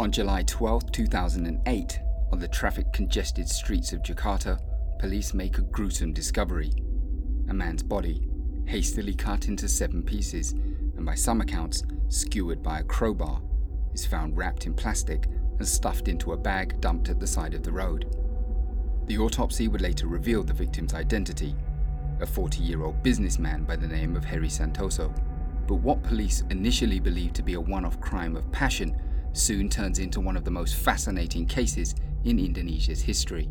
On July 12, 2008, on the traffic congested streets of Jakarta, police make a gruesome discovery. A man's body, hastily cut into seven pieces, and by some accounts, skewered by a crowbar, is found wrapped in plastic and stuffed into a bag dumped at the side of the road. The autopsy would later reveal the victim's identity a 40 year old businessman by the name of Heri Santoso. But what police initially believed to be a one off crime of passion soon turns into one of the most fascinating cases in Indonesia's history,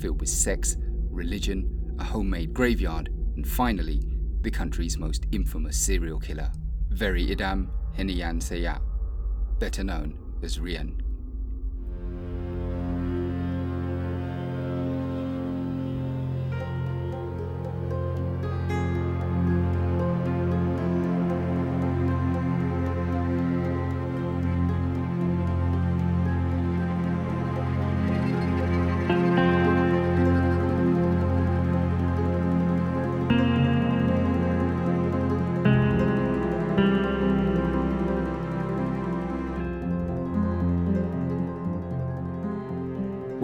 filled with sex, religion, a homemade graveyard, and finally, the country's most infamous serial killer, Very Idam Henyansyah, better known as Rian.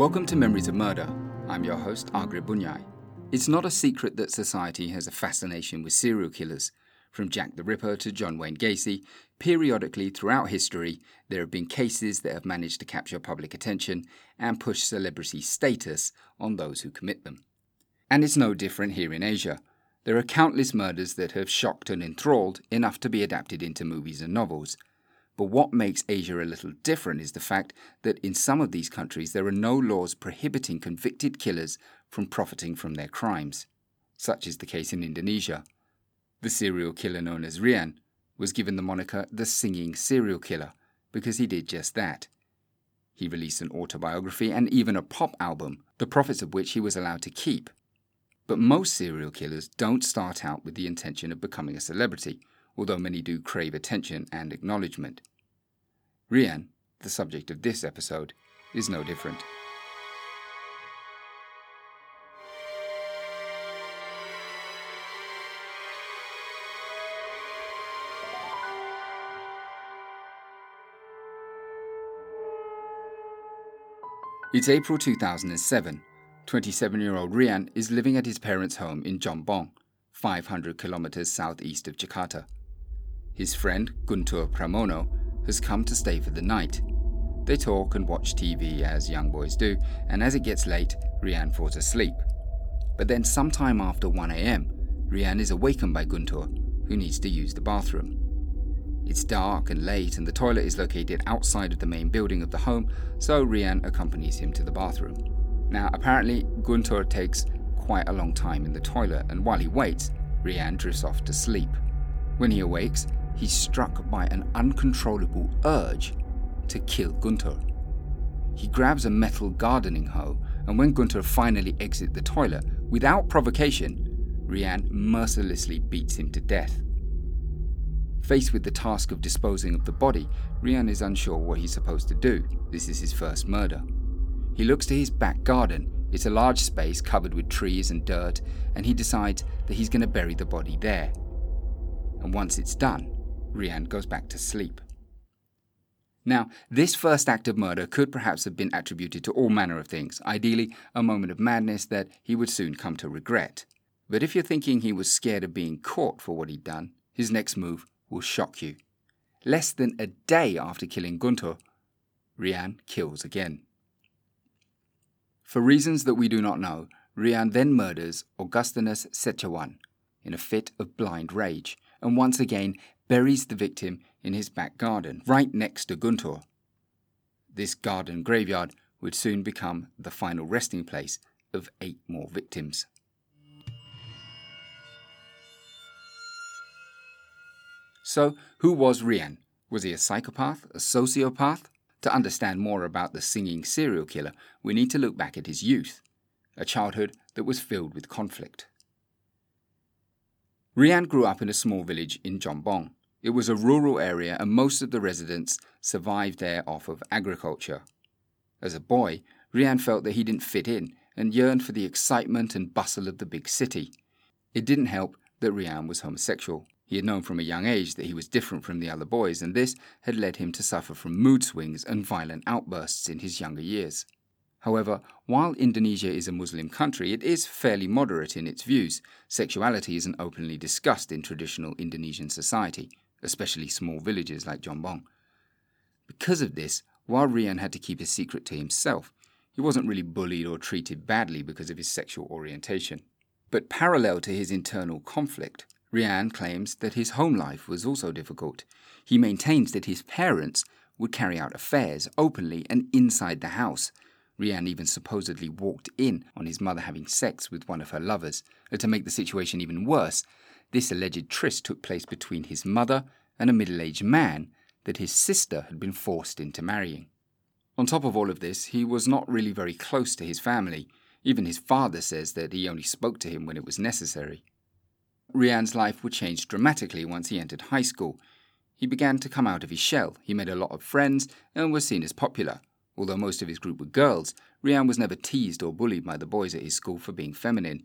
Welcome to Memories of Murder. I'm your host, Agri Bunyai. It's not a secret that society has a fascination with serial killers. From Jack the Ripper to John Wayne Gacy, periodically throughout history, there have been cases that have managed to capture public attention and push celebrity status on those who commit them. And it's no different here in Asia. There are countless murders that have shocked and enthralled enough to be adapted into movies and novels. But what makes Asia a little different is the fact that in some of these countries there are no laws prohibiting convicted killers from profiting from their crimes. Such is the case in Indonesia. The serial killer known as Rian was given the moniker the singing serial killer because he did just that. He released an autobiography and even a pop album, the profits of which he was allowed to keep. But most serial killers don't start out with the intention of becoming a celebrity, although many do crave attention and acknowledgement. Rian, the subject of this episode, is no different. It's April 2007. 27 year old Rian is living at his parents' home in Jombang, 500 kilometers southeast of Jakarta. His friend, Guntur Pramono, has come to stay for the night. They talk and watch TV as young boys do, and as it gets late, Rian falls asleep. But then, sometime after 1am, Rian is awakened by Guntur, who needs to use the bathroom. It's dark and late, and the toilet is located outside of the main building of the home, so Rian accompanies him to the bathroom. Now, apparently, Guntur takes quite a long time in the toilet, and while he waits, Rian drifts off to sleep. When he awakes, he's struck by an uncontrollable urge to kill Guntur. He grabs a metal gardening hoe, and when Guntur finally exits the toilet, without provocation, Rian mercilessly beats him to death. Faced with the task of disposing of the body, Rian is unsure what he's supposed to do. This is his first murder. He looks to his back garden. It's a large space covered with trees and dirt, and he decides that he's going to bury the body there. And once it's done, Rian goes back to sleep. Now, this first act of murder could perhaps have been attributed to all manner of things, ideally, a moment of madness that he would soon come to regret. But if you're thinking he was scared of being caught for what he'd done, his next move will shock you. Less than a day after killing Guntur, Rian kills again. For reasons that we do not know, Rian then murders Augustinus Setiawan in a fit of blind rage, and once again buries the victim in his back garden, right next to Guntur. This garden graveyard would soon become the final resting place of eight more victims. So, who was Rian? Was he a psychopath, a sociopath? To understand more about the singing serial killer, we need to look back at his youth, a childhood that was filled with conflict. Rian grew up in a small village in Jombang. It was a rural area, and most of the residents survived there off of agriculture. As a boy, Rian felt that he didn't fit in and yearned for the excitement and bustle of the big city. It didn't help that Rian was homosexual. He had known from a young age that he was different from the other boys, and this had led him to suffer from mood swings and violent outbursts in his younger years. However, while Indonesia is a Muslim country, it is fairly moderate in its views. Sexuality isn't openly discussed in traditional Indonesian society, especially small villages like Jombang. Because of this, while Rian had to keep his secret to himself, he wasn't really bullied or treated badly because of his sexual orientation. But parallel to his internal conflict, Rian claims that his home life was also difficult. He maintains that his parents would carry out affairs openly and inside the house. Rian even supposedly walked in on his mother having sex with one of her lovers. And to make the situation even worse, this alleged tryst took place between his mother and a middle aged man that his sister had been forced into marrying. On top of all of this, he was not really very close to his family. Even his father says that he only spoke to him when it was necessary. Rian's life would change dramatically once he entered high school. He began to come out of his shell, he made a lot of friends, and was seen as popular. Although most of his group were girls, Rian was never teased or bullied by the boys at his school for being feminine.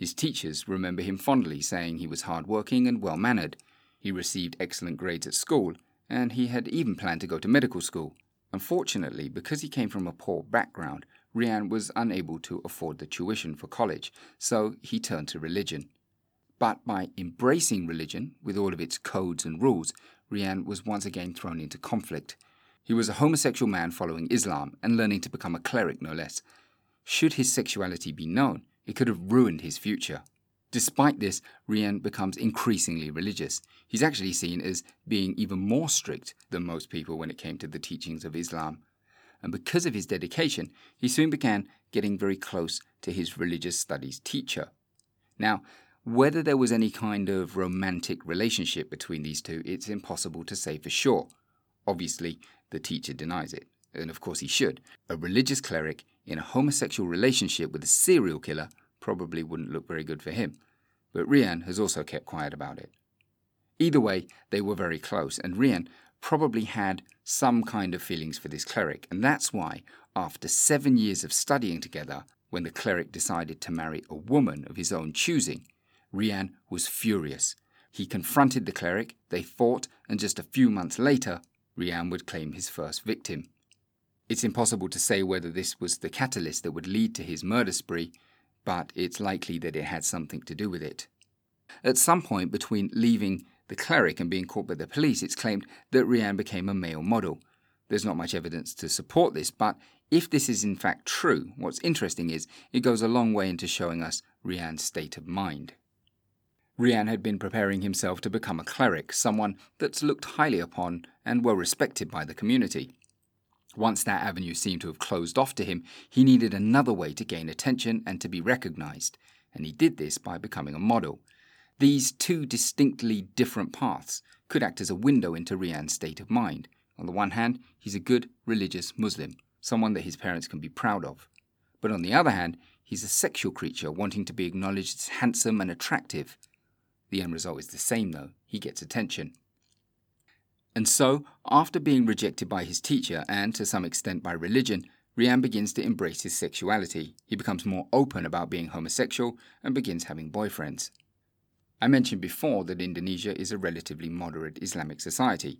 His teachers remember him fondly, saying he was hard-working and well mannered. He received excellent grades at school, and he had even planned to go to medical school. Unfortunately, because he came from a poor background, Rian was unable to afford the tuition for college, so he turned to religion. But by embracing religion, with all of its codes and rules, Rian was once again thrown into conflict. He was a homosexual man following Islam and learning to become a cleric, no less. Should his sexuality be known, it could have ruined his future. Despite this, Rian becomes increasingly religious. He's actually seen as being even more strict than most people when it came to the teachings of Islam. And because of his dedication, he soon began getting very close to his religious studies teacher. Now, whether there was any kind of romantic relationship between these two, it's impossible to say for sure. Obviously, the teacher denies it, and of course he should. A religious cleric in a homosexual relationship with a serial killer probably wouldn't look very good for him. But Rian has also kept quiet about it. Either way, they were very close, and Rian probably had some kind of feelings for this cleric, and that's why, after seven years of studying together, when the cleric decided to marry a woman of his own choosing, Rian was furious. He confronted the cleric, they fought, and just a few months later, Rian would claim his first victim. It's impossible to say whether this was the catalyst that would lead to his murder spree, but it's likely that it had something to do with it. At some point between leaving the cleric and being caught by the police, it's claimed that Rian became a male model. There's not much evidence to support this, but if this is in fact true, what's interesting is it goes a long way into showing us Rian's state of mind. Rian had been preparing himself to become a cleric, someone that's looked highly upon and well respected by the community. Once that avenue seemed to have closed off to him, he needed another way to gain attention and to be recognized, and he did this by becoming a model. These two distinctly different paths could act as a window into Rian's state of mind. On the one hand, he's a good religious Muslim, someone that his parents can be proud of. But on the other hand, he's a sexual creature wanting to be acknowledged as handsome and attractive. The end result is the same, though he gets attention. And so, after being rejected by his teacher and to some extent by religion, Rian begins to embrace his sexuality. He becomes more open about being homosexual and begins having boyfriends. I mentioned before that Indonesia is a relatively moderate Islamic society.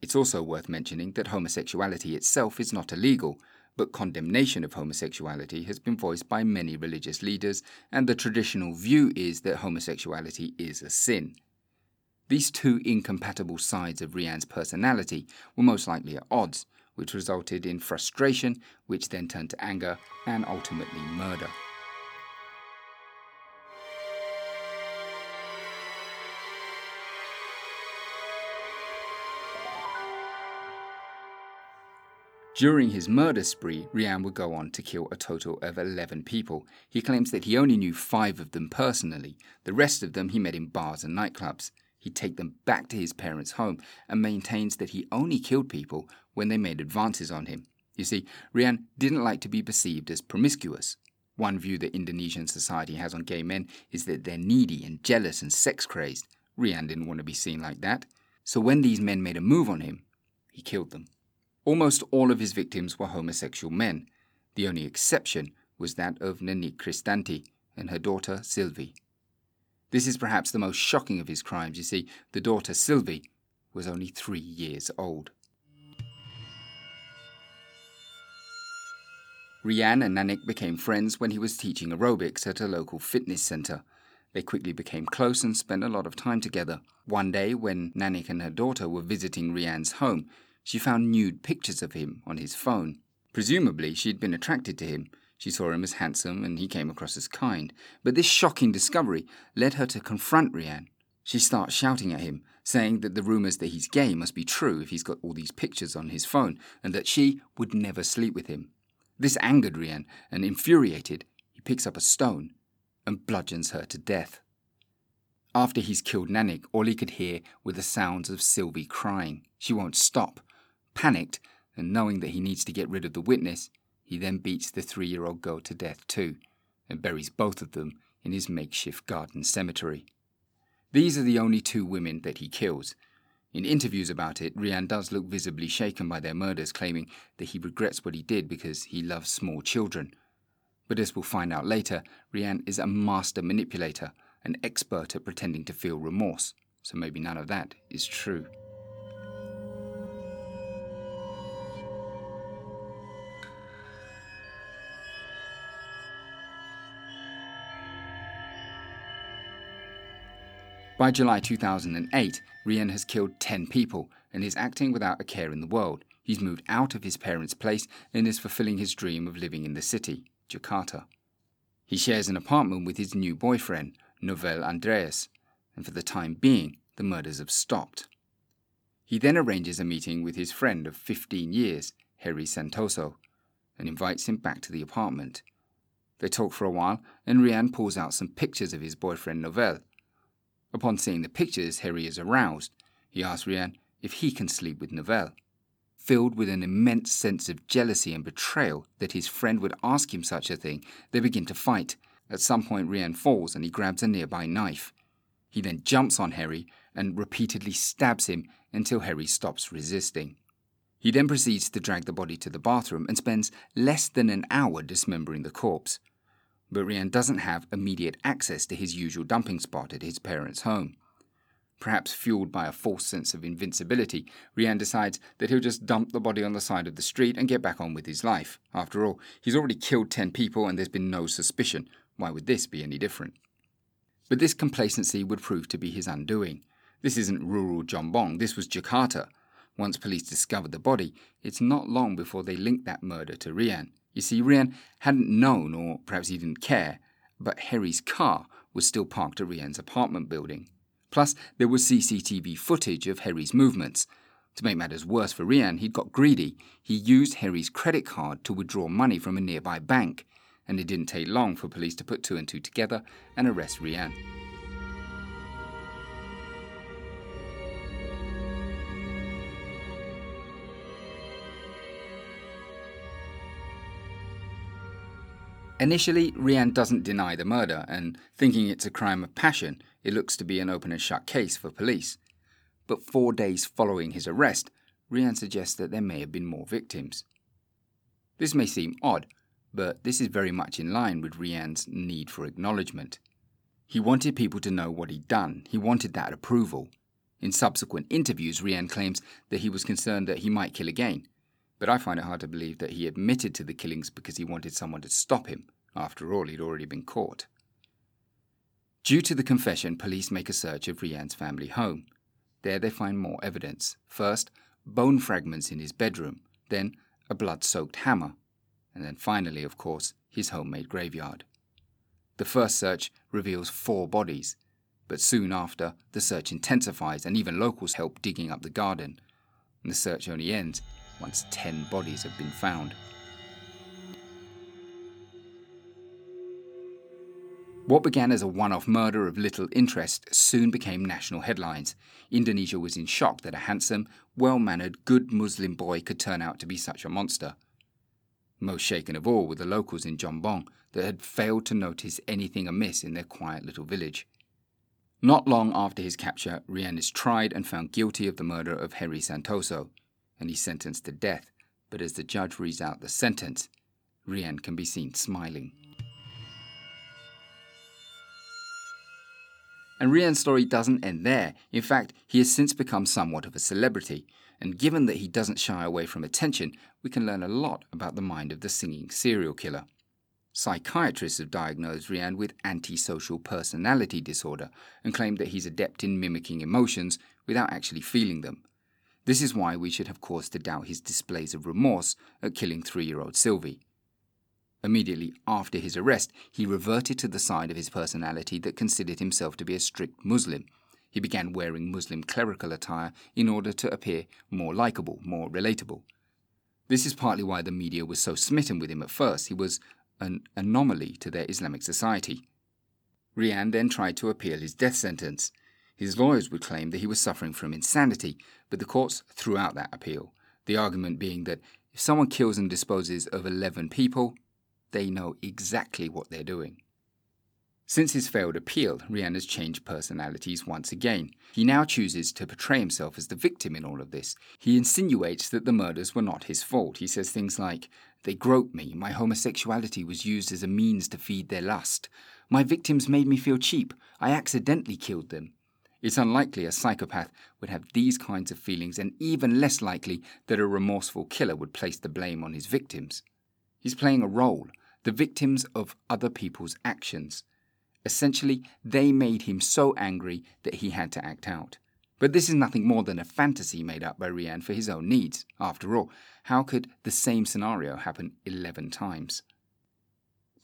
It's also worth mentioning that homosexuality itself is not illegal, but condemnation of homosexuality has been voiced by many religious leaders, and the traditional view is that homosexuality is a sin. These two incompatible sides of Rian's personality were most likely at odds, which resulted in frustration, which then turned to anger and ultimately murder. During his murder spree, Rian would go on to kill a total of 11 people. He claims that he only knew five of them personally. The rest of them he met in bars and nightclubs. He'd take them back to his parents' home and maintains that he only killed people when they made advances on him. You see, Rian didn't like to be perceived as promiscuous. One view that Indonesian society has on gay men is that they're needy and jealous and sex crazed. Rian didn't want to be seen like that. So when these men made a move on him, he killed them. Almost all of his victims were homosexual men. The only exception was that of Nanik Kristanti and her daughter Sylvie. This is perhaps the most shocking of his crimes. You see, the daughter, Sylvie, was only three years old. Rian and Nanik became friends when he was teaching aerobics at a local fitness center. They quickly became close and spent a lot of time together. One day, when Nanik and her daughter were visiting Rian's home, she found nude pictures of him on his phone. Presumably, she had been attracted to him. She saw him as handsome and he came across as kind. But this shocking discovery led her to confront Rian. She starts shouting at him, saying that the rumours that he's gay must be true if he's got all these pictures on his phone, and that she would never sleep with him. This angered Rian, and infuriated, he picks up a stone and bludgeons her to death. After he's killed Nanik, all he could hear were the sounds of Sylvie crying. She won't stop. Panicked, and knowing that he needs to get rid of the witness, he then beats the three year old girl to death too, and buries both of them in his makeshift garden cemetery. These are the only two women that he kills. In interviews about it, Rian does look visibly shaken by their murders, claiming that he regrets what he did because he loves small children. But as we'll find out later, Rian is a master manipulator, an expert at pretending to feel remorse, so maybe none of that is true. By July 2008, Rian has killed 10 people and is acting without a care in the world. He's moved out of his parents' place and is fulfilling his dream of living in the city. Jakarta. He shares an apartment with his new boyfriend, Noval Andreas, and for the time being, the murders have stopped. He then arranges a meeting with his friend of 15 years, Harry Santoso, and invites him back to the apartment. They talk for a while, and Rian pulls out some pictures of his boyfriend Noval. Upon seeing the pictures, Harry is aroused. He asks Rian if he can sleep with Noval filled with an immense sense of jealousy and betrayal that his friend would ask him such a thing, they begin to fight. At some point, Rian falls and he grabs a nearby knife. He then jumps on Harry and repeatedly stabs him until Harry stops resisting. He then proceeds to drag the body to the bathroom and spends less than an hour dismembering the corpse. But Rian doesn't have immediate access to his usual dumping spot at his parents' home. Perhaps fueled by a false sense of invincibility, Rian decides that he'll just dump the body on the side of the street and get back on with his life. After all, he's already killed 10 people and there's been no suspicion. Why would this be any different? But this complacency would prove to be his undoing. This isn't rural Jombang, this was Jakarta. Once police discovered the body, it's not long before they linked that murder to Rian. You see, Rian hadn't known, or perhaps he didn't care, but Harry's car was still parked at Rian's apartment building. Plus, there was CCTV footage of Harry's movements. To make matters worse for Rian, he'd got greedy. He used Harry's credit card to withdraw money from a nearby bank, and it didn't take long for police to put two and two together and arrest Rian. Initially, Rian doesn't deny the murder, and thinking it's a crime of passion, it looks to be an open and shut case for police. But four days following his arrest, Rian suggests that there may have been more victims. This may seem odd, but this is very much in line with Rian's need for acknowledgement. He wanted people to know what he'd done, he wanted that approval. In subsequent interviews, Rian claims that he was concerned that he might kill again, but I find it hard to believe that he admitted to the killings because he wanted someone to stop him. After all, he'd already been caught. Due to the confession, police make a search of Rian's family home. There they find more evidence. First, bone fragments in his bedroom, then, a blood soaked hammer, and then finally, of course, his homemade graveyard. The first search reveals four bodies, but soon after, the search intensifies and even locals help digging up the garden. And the search only ends once 10 bodies have been found. What began as a one off murder of little interest soon became national headlines. Indonesia was in shock that a handsome, well mannered, good Muslim boy could turn out to be such a monster. Most shaken of all were the locals in Jombang that had failed to notice anything amiss in their quiet little village. Not long after his capture, Rian is tried and found guilty of the murder of Harry Santoso and he's sentenced to death. But as the judge reads out the sentence, Rian can be seen smiling. And Rian's story doesn't end there. In fact, he has since become somewhat of a celebrity. And given that he doesn't shy away from attention, we can learn a lot about the mind of the singing serial killer. Psychiatrists have diagnosed Rian with antisocial personality disorder and claim that he's adept in mimicking emotions without actually feeling them. This is why we should have cause to doubt his displays of remorse at killing three year old Sylvie. Immediately after his arrest, he reverted to the side of his personality that considered himself to be a strict Muslim. He began wearing Muslim clerical attire in order to appear more likable, more relatable. This is partly why the media was so smitten with him at first. He was an anomaly to their Islamic society. Rian then tried to appeal his death sentence. His lawyers would claim that he was suffering from insanity, but the courts threw out that appeal, the argument being that if someone kills and disposes of 11 people, they know exactly what they're doing. Since his failed appeal, Rian has changed personalities once again. He now chooses to portray himself as the victim in all of this. He insinuates that the murders were not his fault. He says things like, They groped me, my homosexuality was used as a means to feed their lust. My victims made me feel cheap, I accidentally killed them. It's unlikely a psychopath would have these kinds of feelings, and even less likely that a remorseful killer would place the blame on his victims. He's playing a role, the victims of other people's actions. Essentially, they made him so angry that he had to act out. But this is nothing more than a fantasy made up by Rian for his own needs. After all, how could the same scenario happen 11 times?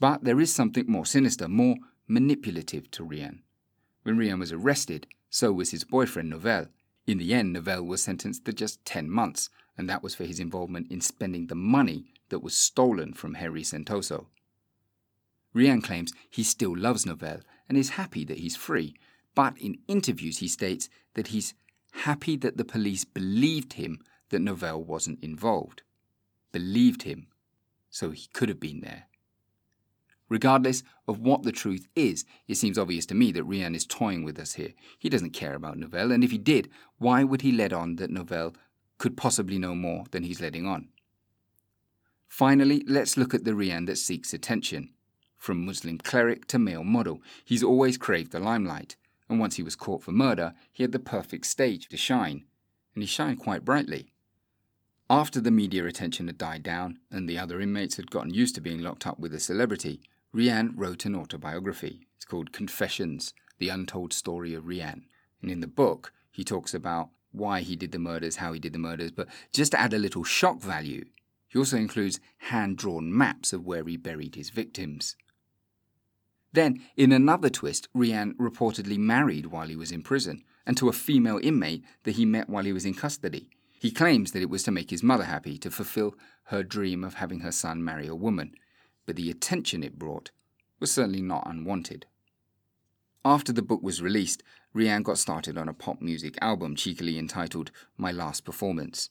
But there is something more sinister, more manipulative to Rian. When Rian was arrested, so was his boyfriend Noval. In the end, Noval was sentenced to just 10 months, and that was for his involvement in spending the money that was stolen from Harry Santoso. Rian claims he still loves Noval and is happy that he's free, but in interviews he states that he's happy that the police believed him that Noval wasn't involved. Believed him, so he could have been there. Regardless of what the truth is, it seems obvious to me that Rian is toying with us here. He doesn't care about Noval, and if he did, why would he let on that Noval could possibly know more than he's letting on? Finally, let's look at the Rian that seeks attention. From Muslim cleric to male model, he's always craved the limelight, and once he was caught for murder, he had the perfect stage to shine, and he shined quite brightly. After the media attention had died down and the other inmates had gotten used to being locked up with a celebrity, Rian wrote an autobiography. It's called Confessions The Untold Story of Rian. And in the book, he talks about why he did the murders, how he did the murders, but just to add a little shock value, he also includes hand drawn maps of where he buried his victims. Then, in another twist, Rian reportedly married while he was in prison, and to a female inmate that he met while he was in custody. He claims that it was to make his mother happy, to fulfill her dream of having her son marry a woman, but the attention it brought was certainly not unwanted. After the book was released, Rian got started on a pop music album cheekily entitled My Last Performance.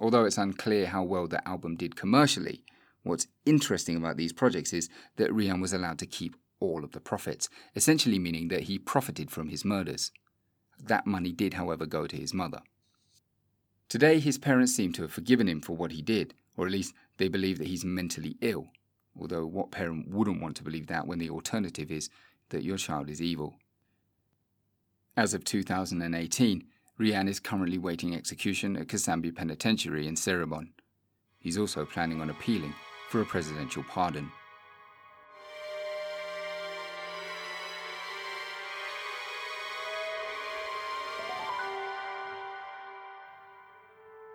Although it's unclear how well the album did commercially, what's interesting about these projects is that Rian was allowed to keep all of the profits, essentially meaning that he profited from his murders. That money did, however, go to his mother. Today, his parents seem to have forgiven him for what he did, or at least they believe that he's mentally ill. Although, what parent wouldn't want to believe that when the alternative is that your child is evil? As of 2018, Rian is currently waiting execution at Kesambi Penitentiary in Cirebon. He's also planning on appealing for a presidential pardon.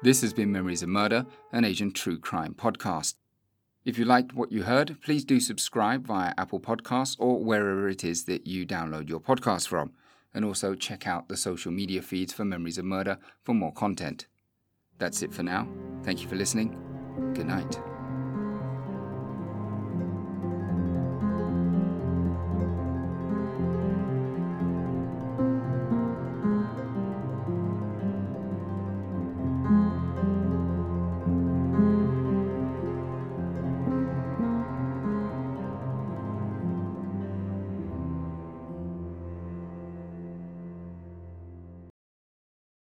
This has been Memories of Murder, an Asian true crime podcast. If you liked what you heard, please do subscribe via Apple Podcasts or wherever it is that you download your podcast from. And also check out the social media feeds for Memories of Murder for more content. That's it for now. Thank you for listening. Good night.